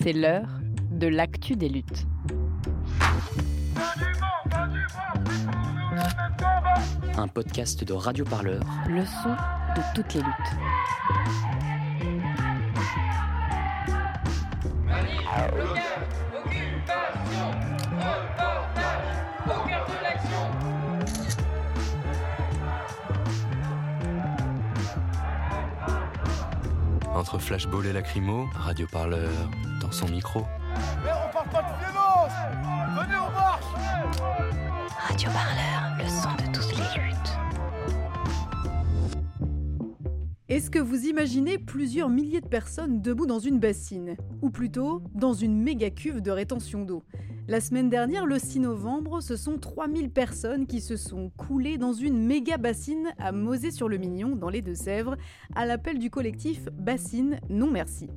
C'est l'heure de l'actu des luttes. Un podcast de Radio Parleur. Le son de toutes les luttes. Entre flashball et lacrymo, Radio Parleur dans son micro. Mais on parle pas de violence Venez, on marche Radio Parleur, le son de toutes les luttes. Est-ce que vous imaginez plusieurs milliers de personnes debout dans une bassine? Ou plutôt, dans une méga cuve de rétention d'eau? La semaine dernière, le 6 novembre, ce sont 3000 personnes qui se sont coulées dans une méga bassine à Mosée-sur-le-Mignon, dans les Deux-Sèvres, à l'appel du collectif Bassine Non Merci.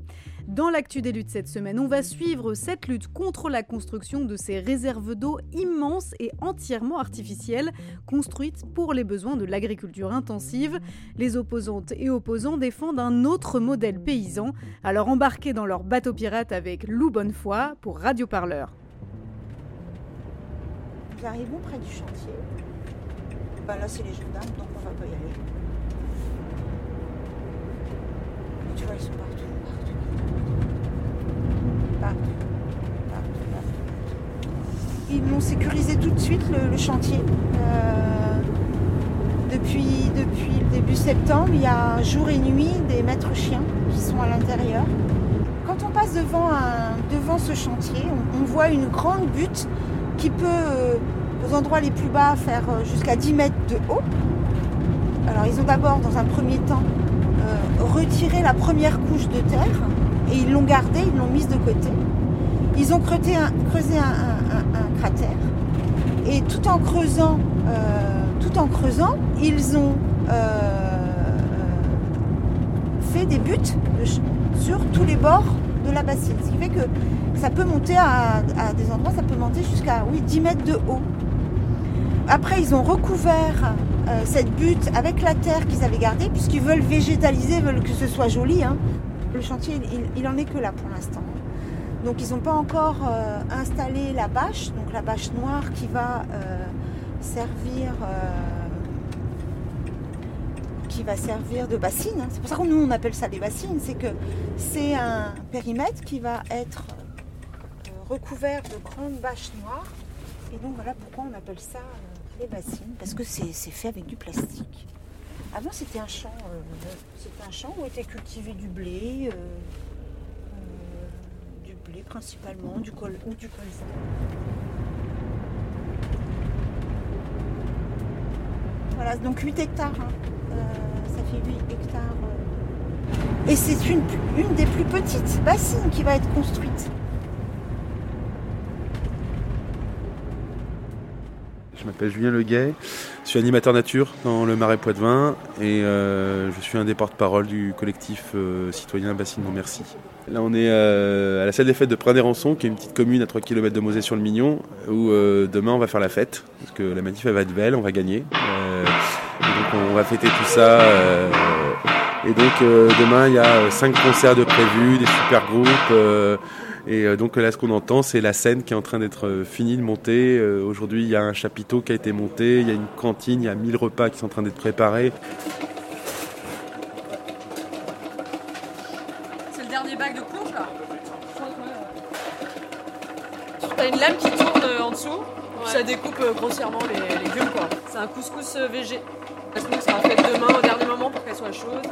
Dans l'actu des luttes cette semaine, on va suivre cette lutte contre la construction de ces réserves d'eau immenses et entièrement artificielles, construites pour les besoins de l'agriculture intensive. Les opposantes et opposants défendent un autre modèle paysan, alors embarqués dans leur bateau pirate avec Lou Bonnefoy pour Radio Parleur. Nous arrivons près du chantier. Bah là, c'est les gendarmes, donc on va pas y aller. Tu vois, ils sont partout, partout. Partout, partout, partout. Ils m'ont sécurisé tout de suite le, chantier. Euh, depuis, depuis le début septembre, il y a jour et nuit des maîtres chiens qui sont à l'intérieur. Quand on passe devant, un- devant ce chantier, on voit une grande butte qui peut, euh, aux endroits les plus bas, faire euh, jusqu'à 10 mètres de haut. Alors ils ont d'abord, dans un premier temps, euh, retiré la première couche de terre et ils l'ont gardée, ils l'ont mise de côté. Ils ont creusé un, cratère et tout en creusant, tout en creusant, ils ont fait des ch- sur tous les bords de la bassine. Ce qui fait que ça peut monter à, des endroits, ça peut monter jusqu'à oui, 10 mètres de haut. Après, ils ont recouvert euh, cette butte avec la terre qu'ils avaient gardée, puisqu'ils veulent végétaliser, veulent que ce soit joli. hein. Le chantier, il, il en est que là pour l'instant. Donc, ils n'ont pas encore euh, installé la bâche, donc la bâche noire qui va euh, servir. Euh, qui va servir de bassine. hein. C'est pour ça que nous on appelle ça des bassines, c'est que c'est un périmètre qui va être euh, recouvert de grandes bâches noires. Et donc voilà pourquoi on appelle ça euh, les bassines, parce que c'est fait avec du plastique. Avant c'était un champ, euh, c'était un champ où était cultivé du blé, euh, euh, du blé principalement, du col ou du colza. Voilà, donc 8 hectares. hein. Euh, ça fait 8 hectares. euh. Et c'est une, des plus petites bassines qui va être construite. Je m'appelle Julien Leguet, je suis animateur nature dans le Marais Poitevin et euh, je suis un des porte-parole du collectif citoyen Bassine Merci. Là on est à la salle des fêtes de Prin-des-Rançons, qui est une petite commune à 3 km de Mosée-sur-le-Mignon, où euh, demain on va faire la fête, parce que la manif elle va être belle, on va gagner. Euh, on va fêter tout ça. euh, et donc euh, demain il y a 5 concerts de prévus, des super groupes. euh, et euh, donc là, ce qu'on entend, c'est la scène qui est en train d'être euh, finie de monter. Euh, Aujourd'hui, il y a un chapiteau qui a été monté, il y a une cantine, il y a 1000 repas qui sont en train d'être préparés. C'est le dernier bac de plonge là T'as une lame qui tourne euh, en dessous, ça découpe euh, grossièrement les légumes quoi. C'est un couscous euh, végé. La semoule sera faite demain au dernier moment pour qu'elle soit chaude.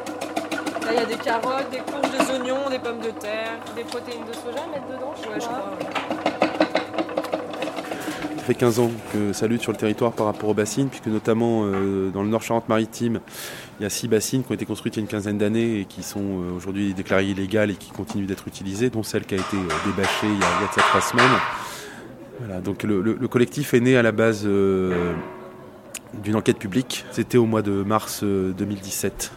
Là il y a des carottes, des courges, des oignons, des pommes de terre, des protéines de soja à mettre dedans. Ouais, je crois. ouais. Ça fait 15 ans que ça lutte sur le territoire par rapport aux bassines, puisque notamment euh, dans le Nord Charente-Maritime, il y a 6 bassines qui ont été construites il y a une quinzaine d'années et qui sont euh, aujourd'hui déclarées illégales et qui continuent d'être utilisées, dont celle qui a été euh, débâchée il y a, il y a trois semaines. Voilà, donc le, le- le collectif est né à la base euh, d'une enquête publique. C'était au mois de mars euh, 2017.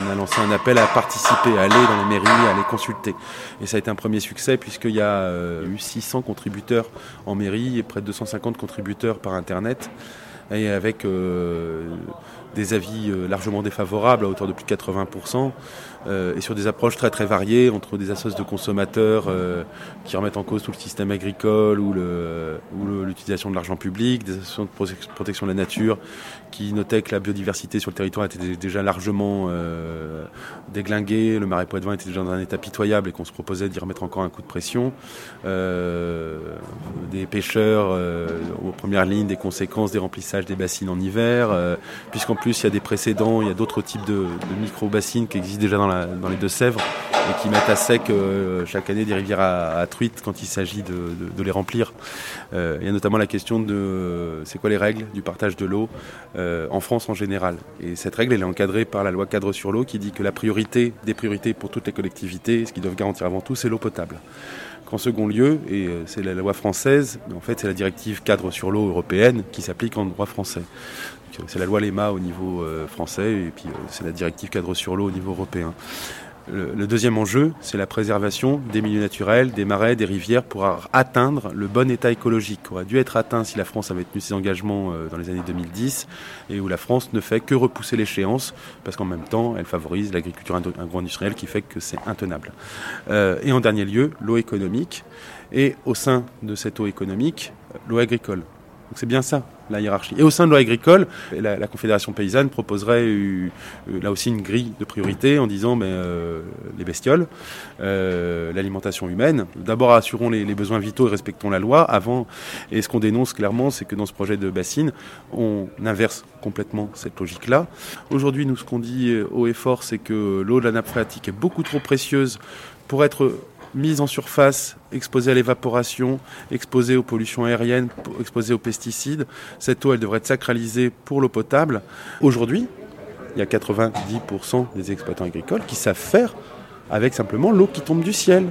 On a lancé un appel à participer, à aller dans les mairies, à les consulter. Et ça a été un premier succès puisqu'il y a euh, eu 600 contributeurs en mairie et près de 250 contributeurs par Internet. Et avec euh, des avis euh, largement défavorables à hauteur de plus de 80%, euh, et sur des approches très très variées entre des associations de consommateurs euh, qui remettent en cause tout le système agricole ou ou l'utilisation de l'argent public, des associations de prote- protection de la nature qui notaient que la biodiversité sur le territoire était dé- déjà largement euh, déglinguée, le marais poitevin était déjà dans un état pitoyable et qu'on se proposait d'y remettre encore un coup de pression. Euh, des pêcheurs aux premières lignes des conséquences des remplissages des bassines en hiver, euh, puisqu'en plus il y a des précédents, il y a d'autres types de, de micro-bassines qui existent déjà dans, les Deux-Sèvres et qui mettent à sec euh, chaque année des rivières à, truites quand il s'agit de, de- les remplir. Euh, il y a notamment la question de c'est quoi les règles du partage de l'eau en France en général? Et cette règle elle est encadrée par la loi cadre sur l'eau qui dit que la priorité des priorités pour toutes les collectivités, ce qu'ils doivent garantir avant tout, c'est l'eau potable. Qu'en second lieu, et euh, c'est la loi française, mais en fait c'est la directive cadre sur l'eau européenne qui s'applique en droit français. Euh, C'est la loi LEMA au niveau euh, français et puis c'est la directive cadre sur l'eau au niveau européen. Le, deuxième enjeu, c'est la préservation des milieux naturels, des marais, des rivières pour atteindre le bon état écologique qui aurait dû être atteint si la France avait tenu ses engagements euh, dans les années 2010 et où la France ne fait que repousser l'échéance parce qu'en même temps, elle favorise l'agriculture agro-industrielle qui fait que c'est intenable. Euh, et en dernier lieu, l'eau économique et au sein de cette eau économique, l'eau agricole. Donc c'est bien ça, la hiérarchie. Et au sein de l'eau agricole, la, Confédération paysanne proposerait là aussi une grille de priorité en disant mais, euh, les bestioles, euh, l'alimentation humaine. D'abord assurons les, les besoins vitaux et respectons la loi avant. Et ce qu'on dénonce clairement, c'est que dans ce projet de bassine, on inverse complètement cette logique-là. Aujourd'hui, nous, ce qu'on dit euh, haut et fort, c'est que l'eau de la nappe phréatique est beaucoup trop précieuse pour être mise en surface, exposée à l'évaporation, exposée aux pollutions aériennes, exposée aux pesticides. Cette eau, elle devrait être sacralisée pour l'eau potable. Aujourd'hui, il y a 90% des exploitants agricoles qui savent faire avec simplement l'eau qui tombe du ciel,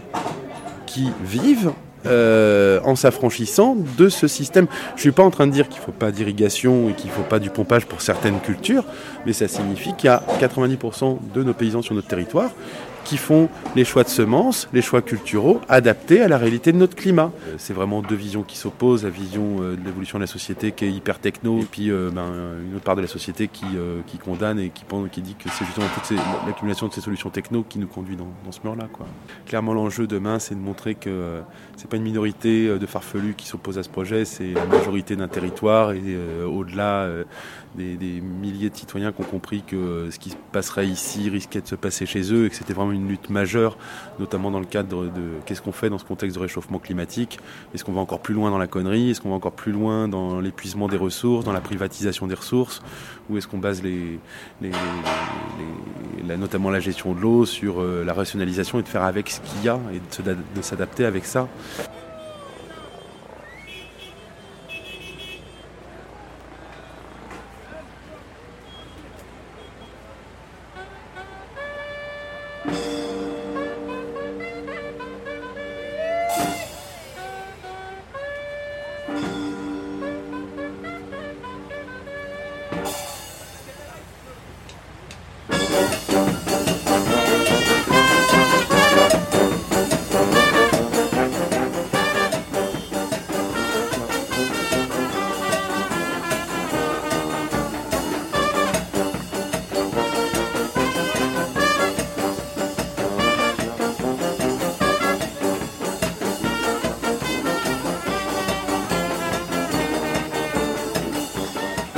qui vivent euh, en s'affranchissant de ce système. Je suis pas en train de dire qu'il faut pas d'irrigation et qu'il faut pas du pompage pour certaines cultures, mais ça signifie qu'il y a 90% de nos paysans sur notre territoire qui font les choix de semences, les choix culturaux adaptés à la réalité de notre climat. Euh, C'est vraiment deux visions qui s'opposent, la vision euh, de l'évolution de la société qui est hyper techno, et puis euh, ben, une autre part de la société qui, qui condamne et qui, dit que c'est justement l'accumulation de ces solutions techno qui nous conduit dans, ce mur-là. Clairement, l'enjeu demain, c'est de montrer que euh, c'est pas une minorité de farfelus qui s'opposent à ce projet, c'est la majorité d'un territoire et au-delà des, des milliers de citoyens qui ont compris que ce qui se passerait ici risquait de se passer chez eux et que c'était vraiment une lutte majeure, notamment dans le cadre de qu'est-ce qu'on fait dans ce contexte de réchauffement climatique. Est-ce qu'on va encore plus loin dans la connerie? Est-ce qu'on va encore plus loin dans l'épuisement des ressources, dans la privatisation des ressources? Ou est-ce qu'on base les, les- les- la- notamment la gestion de l'eau sur euh, la rationalisation et de faire avec ce qu'il y a et de s'adapter avec ça?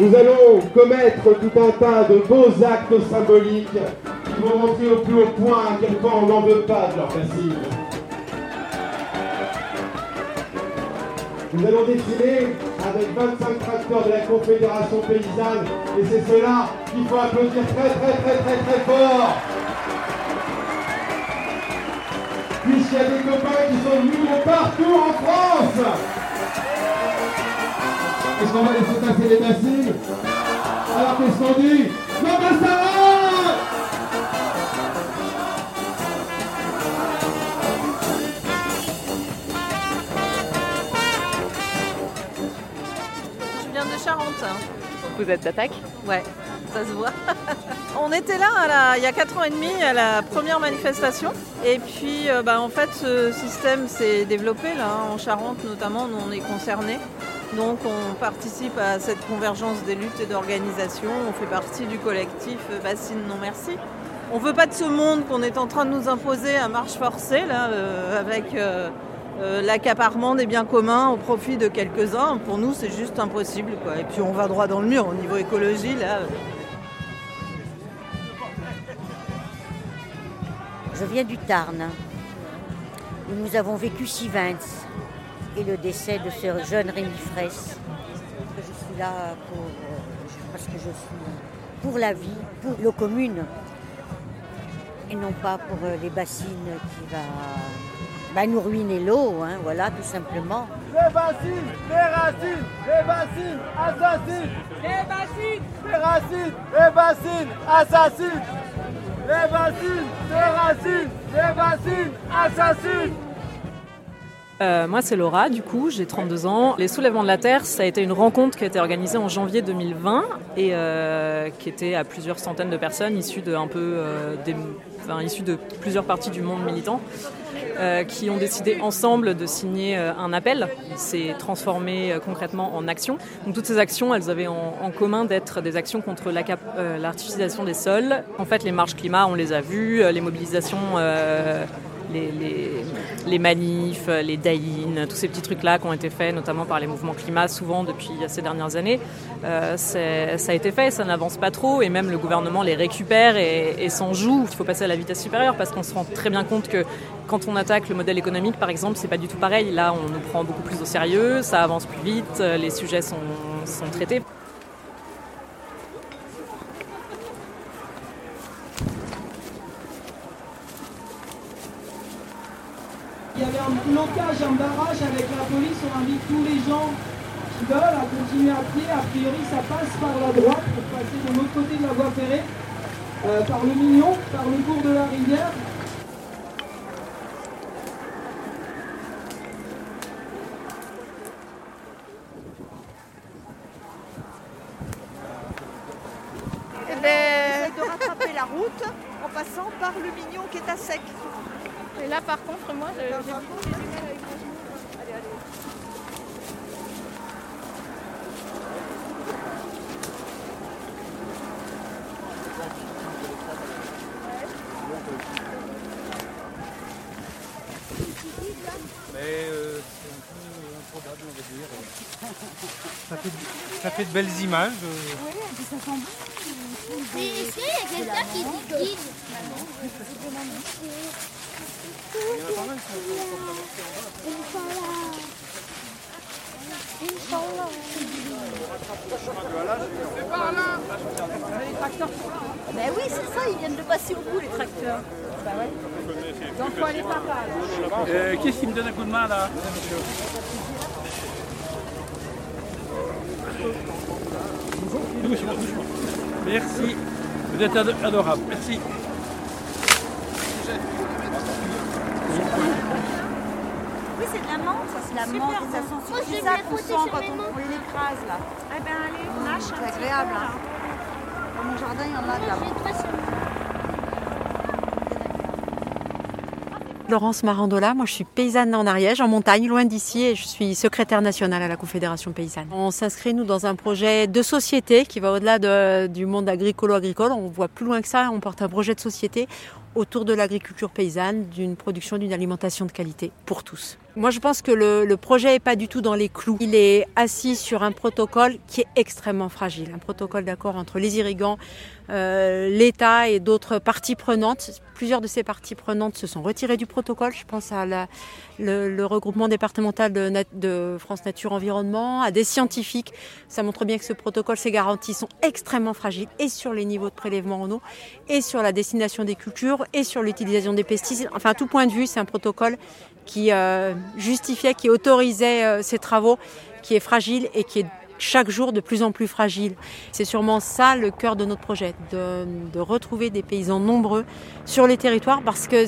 Nous allons commettre tout un tas de beaux actes symboliques qui vont montrer au plus haut point à quel point on n'en veut pas de leur bassine. Nous allons défiler avec 25 tracteurs de la Confédération paysanne et c'est cela qu'il faut applaudir très très très très très fort. Puisqu'il y a des copains qui sont venus de partout en France. Est-ce qu'on va laisser passer les bassines Alors qu'est-ce qu'on dit Non mais ça va Je viens de Charente. Vous êtes d'attaque Ouais, ça se voit. On était là à la- il y a 4 ans et demi à la première manifestation. Et puis euh, bah, en fait ce système s'est développé là, en Charente notamment, nous on est concernés. Donc on participe à cette convergence des luttes et d'organisations. On fait partie du collectif Bassine Non Merci. On veut pas de ce monde qu'on est en train de nous imposer à marche forcée, euh, avec euh, euh, l'accaparement des biens communs au profit de quelques-uns. Pour nous, c'est juste impossible. Et puis on va droit dans le mur au niveau écologie. Là. Je viens du Tarn, nous avons vécu Sivens et le décès de ce jeune Rémi Fraisse. Je suis là pour, parce que je suis pour la vie, pour nos communes et non pas pour euh, les bassines qui va bah, nous ruiner l'eau, hein, voilà, tout simplement. Les bassines, les racines, les bassines, assassines. Les bassines, les racines, les bassines, assassines. Les bassines, les racines, les bassines, assassines. Euh, moi, c'est Laura, du coup, j'ai 32 ans. Les soulèvements de la Terre, ça a été une rencontre qui a été organisée en janvier 2020 et euh, qui était à plusieurs centaines de personnes issues de, euh, plusieurs parties du monde militant qui ont décidé ensemble de signer un appel. S'est transformé concrètement en action. Donc, toutes ces actions, elles avaient en, en commun d'être des actions contre l'artificialisation des sols. En fait, les marches climat, on les a vues, les mobilisations les, manifs, les daïnes, tous ces petits trucs-là qui ont été faits notamment par les mouvements climat souvent depuis ces dernières années, euh, ça a été fait, ça n'avance pas trop et même le gouvernement les récupère et, s'en joue. Il faut passer à la vitesse supérieure parce qu'on se rend très bien compte que quand on attaque le modèle économique par exemple, c'est pas du tout pareil. Là, on nous prend beaucoup plus au sérieux, ça avance plus vite, les sujets sont traités. Il y avait un blocage, un barrage avec la police. On invite tous les gens qui veulent à continuer à pied. A priori, ça passe par la droite pour passer de l'autre côté de la voie ferrée, euh, par le Mignon, par le cours de la rivière. Eh ben, de rattraper la route en passant par le Mignon qui est à sec. Et là, par contre, moi, j'ai beaucoup du mal avec les genoux. Allez, allez. Mais euh, c'est un peu improbable, on va dire. Ça fait, ça fait de belles images. euh. Oui, et puis ça sent bon. Et est-ce qu'il y a quelqu'un qui dit guide Il y en a pas mal qui sont sont traversés en bas. C'est par là Les tracteurs Ben oui, c'est ça, ils viennent de passer au bout, les tracteurs. Bah ouais. Donc faut aller par là. Euh, Qu'est-ce qui me donne un coup de main là? Doucement, doucement. Merci. Vous êtes ado- adorable. Merci. Oui, c'est de la menthe, c'est de la menthe, ça sent ça qu'on sent quand on, on l'écrase là. Eh ben allez, lâche C'est agréable. Hein. Dans mon jardin, il y en a de la menthe. Laurence Marandola, moi je suis paysanne en Ariège, en montagne, loin d'ici, et je suis secrétaire nationale à la Confédération paysanne. On s'inscrit nous dans un projet de société qui va au-delà de- du monde agricolo-agricole. On voit plus loin que ça. On porte un projet de société autour de l'agriculture paysanne, d'une production, d'une alimentation de qualité pour tous. Moi, je pense que le, projet n'est pas du tout dans les clous. Il est assis sur un protocole qui est extrêmement fragile. Un protocole d'accord entre les irrigants, euh, l'État et d'autres parties prenantes. Plusieurs de ces parties prenantes se sont retirées du protocole. Je pense à la- le, regroupement départemental de France Nature Environnement, à des scientifiques. Ça montre bien que ce protocole, ces garanties sont extrêmement fragiles et sur les niveaux de prélèvement en eau, et sur la destination des cultures, et sur l'utilisation des pesticides. Enfin, à tout point de vue, c'est un protocole qui euh, justifiait, qui autorisait euh, ces travaux, qui est fragile et qui est chaque jour de plus en plus fragile. C'est sûrement ça le cœur de notre projet, de, retrouver des paysans nombreux sur les territoires parce que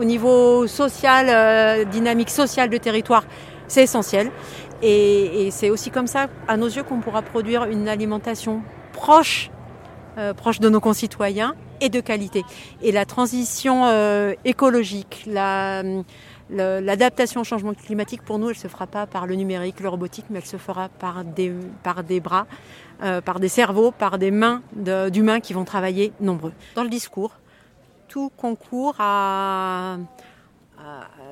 au niveau social, euh, dynamique sociale de territoire, c'est essentiel. Et, c'est aussi comme ça, à nos yeux, qu'on pourra produire une alimentation proche, proche de nos concitoyens et de qualité. Et la transition écologique, la, L'adaptation au changement climatique, pour nous, elle ne se fera pas par le numérique, le robotique, mais elle se fera par des, bras, euh, par des cerveaux, par des mains d'humains qui vont travailler nombreux. Dans le discours, tout concourt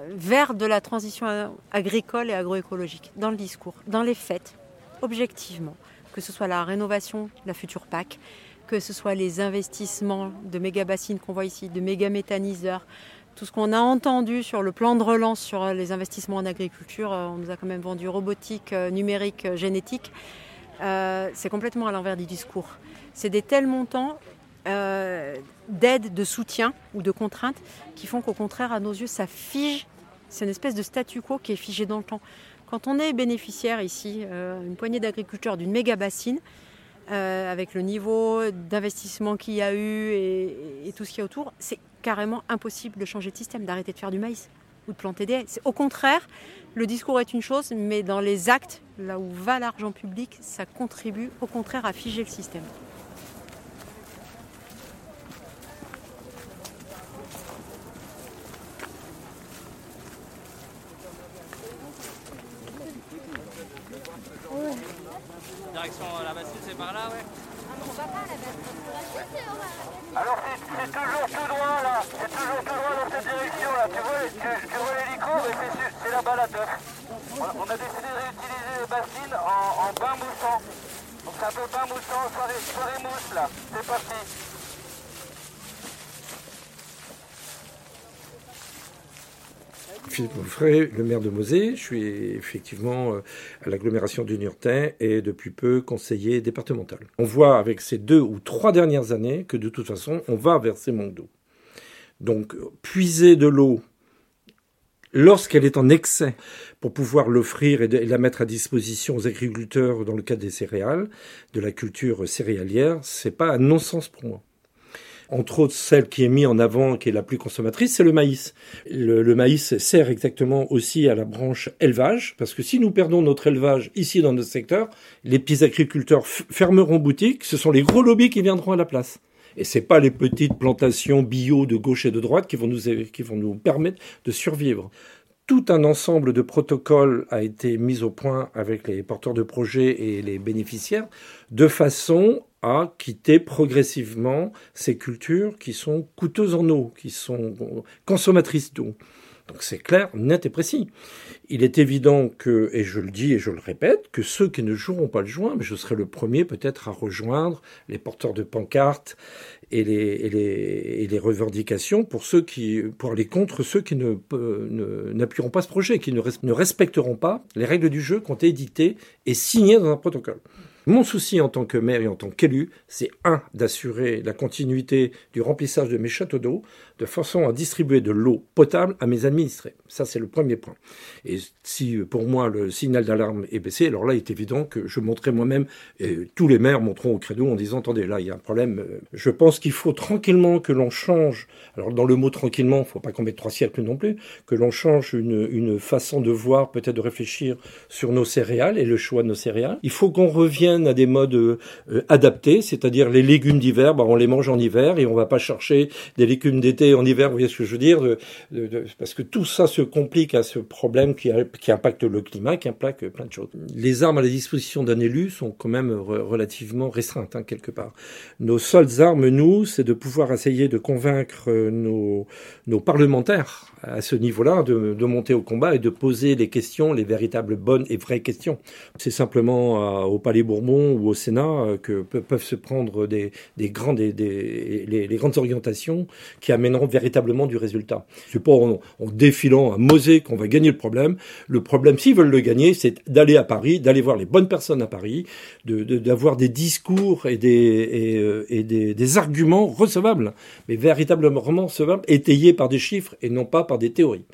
vers de la transition agricole et agroécologique. Dans le discours, dans les faits, objectivement, que ce soit la rénovation, la future PAC, que ce soit les investissements de méga bassines qu'on voit ici, de méga méthaniseurs, tout ce qu'on a entendu sur le plan de relance sur les investissements en agriculture, euh, on nous a quand même vendu robotique, euh, numérique, euh, génétique. c'est complètement à l'envers du discours. C'est des tels montants d'aide, de soutien ou de contraintes qui font qu'au contraire, à nos yeux, ça fige. C'est une espèce de statu quo qui est figé dans le temps. Quand on est bénéficiaire ici, une poignée d'agriculteurs d'une méga bassine, avec le niveau d'investissement qu'il y a eu et, tout ce qu'il y a autour, c'est carrément impossible de changer de système, d'arrêter de faire du maïs ou de planter des haies. Au contraire, le discours est une chose, mais dans les actes, là où va l'argent public, ça contribue au contraire à figer le système. Direction la bassine, c'est par là, ouais. Alors c'est toujours tout droit là, c'est toujours tout droit dans cette direction là, tu vois, tu, tu vois l'hélico, mais c'est là-bas la teuf. On, on a décidé de réutiliser les bassines en, en bain moussant. Donc c'est un peu bain moussant, soirée, soirée mousse là, c'est parti. Moffret, le maire de Mosée. Je suis effectivement euh, à l'agglomération du Niortais et depuis peu conseiller départemental. On voit avec ces deux ou trois dernières années que de toute façon, on va verser manque d'eau. Donc, puiser de l'eau lorsqu'elle est en excès pour pouvoir l'offrir et, la mettre à disposition aux agriculteurs dans le cadre des céréales, de la culture céréalière, c'est pas un non-sens pour moi entre autres celle qui est mise en avant, qui est la plus consommatrice, c'est le maïs. Le, maïs sert exactement aussi à la branche élevage, parce que si nous perdons notre élevage ici dans notre secteur, les petits agriculteurs fermeront boutique, ce sont les gros lobbies qui viendront à la place. Et c'est pas les petites plantations bio de gauche et de droite qui vont nous, qui vont nous permettre de survivre tout un ensemble de protocoles a été mis au point avec les porteurs de projets et les bénéficiaires de façon à quitter progressivement ces cultures qui sont coûteuses en eau, qui sont consommatrices d'eau. Donc c'est clair, net et précis. Il est évident que, et je le dis et je le répète, que ceux qui ne joueront pas le joint, mais je serai le premier peut-être à rejoindre les porteurs de pancartes et les, revendications pour ceux qui, pour aller contre ceux qui n'appuieront pas ce projet, qui ne, respecteront pas les règles du jeu qui ont été édictées et signées dans un protocole. Mon souci en tant que maire et en tant qu'élu, c'est un, d'assurer la continuité du remplissage de mes châteaux d'eau, de façon à distribuer de l'eau potable à mes administrés. Ça, c'est le premier point. Et si pour moi le signal d'alarme est baissé, alors là, il est évident que je montrerai moi-même, et tous les maires monteront au credo en disant, attendez, là, il y a un problème. Je pense qu'il faut tranquillement que l'on change, alors dans le mot tranquillement, il ne faut pas qu'on mette trois siècles non plus, que l'on change une, une façon de voir, peut-être de réfléchir sur nos céréales et le choix de nos céréales. Il faut qu'on revienne à des modes euh, adaptés, c'est-à-dire les légumes d'hiver, bah, on les mange en hiver et on va pas chercher des légumes d'été en hiver, vous voyez ce que je veux dire Parce que tout ça se complique à ce problème qui, qui impacte le climat, qui impacte plein de choses. Les armes à la disposition d'un élu sont quand même relativement restreintes, hein, quelque part. Nos seules armes, nous, c'est de pouvoir essayer de convaincre nos, nos parlementaires à ce niveau-là de, de, monter au combat et de poser les questions, les véritables bonnes et vraies questions. C'est simplement au Palais Bourbon ou au Sénat euh, que peuvent se prendre des, des, grandes, des, les, grandes orientations qui amèneront véritablement du résultat. C'est pas en, défilant à Mosée qu'on va gagner le problème. Le problème, s'ils veulent le gagner, c'est d'aller à Paris, d'aller voir les bonnes personnes à Paris, d'avoir de, des discours et, euh, des, arguments recevables, mais véritablement recevables, étayés par des chiffres et non pas par des théories.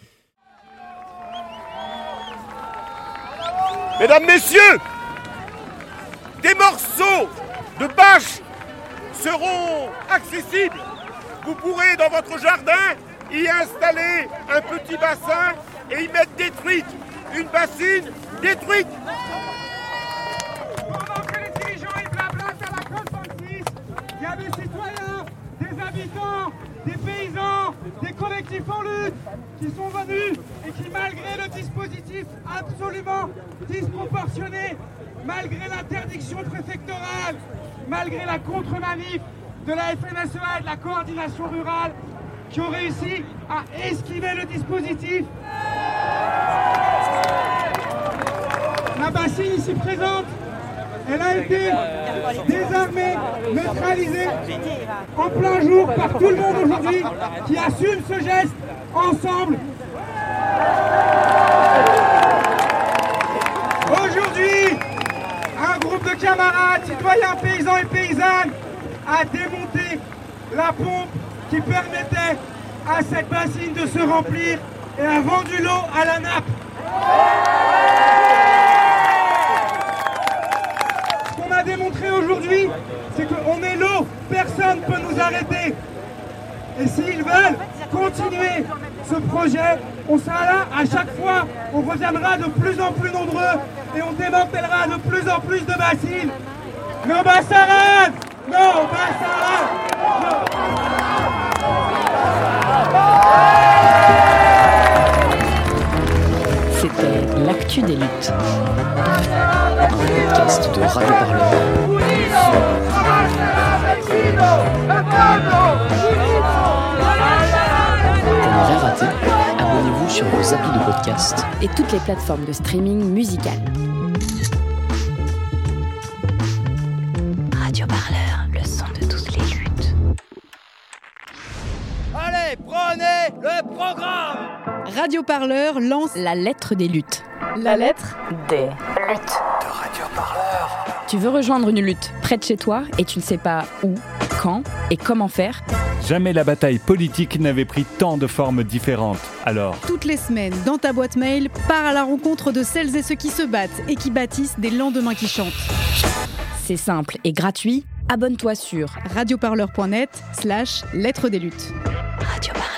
Mesdames, Messieurs, des morceaux de bâches seront accessibles. Vous pourrez dans votre jardin y installer un petit bassin et y mettre des truites. Une bassine détruite. Pendant que les dirigeants la COP26, il y a des citoyens, des habitants, des paysans, des collectifs en lutte qui sont venus et qui, malgré le dispositif absolument disproportionné, malgré l'interdiction préfectorale, malgré la contre-manif de la FNSEA et de la coordination rurale, qui ont réussi à esquiver le dispositif. La bassine ici présente, elle a été désarmée, neutralisée en plein jour par tout le monde aujourd'hui qui assume ce geste ensemble. Aujourd'hui, un groupe de camarades, citoyens, paysans et paysannes a démonté la pompe qui permettait à cette bassine de se remplir et a vendu l'eau à la nappe. Ce qu'on a démontré aujourd'hui, c'est qu'on est l'eau, personne ne peut nous arrêter. Et s'ils veulent continuer ce projet, on sera là à chaque fois, on reviendra de plus en plus nombreux et on démantèlera de plus en plus de bassines. Non, Non, C'était l'actu des luttes. Un podcast de Radio sur vos applis de podcast et toutes les plateformes de streaming musical. Radio Parleur, le son de toutes les luttes. Allez, prenez le programme Radio Parleur lance La lettre des luttes. la lettre Des luttes. Tu veux rejoindre une lutte près de chez toi et tu ne sais pas où, quand et comment faire? Jamais la bataille politique n'avait pris tant de formes différentes. Alors, toutes les semaines dans ta boîte mail, pars à la rencontre de celles et ceux qui se battent et qui bâtissent des lendemains qui chantent. C'est simple et gratuit. Abonne-toi sur radioparleur.net slash lettre des luttes. Radio Parleur.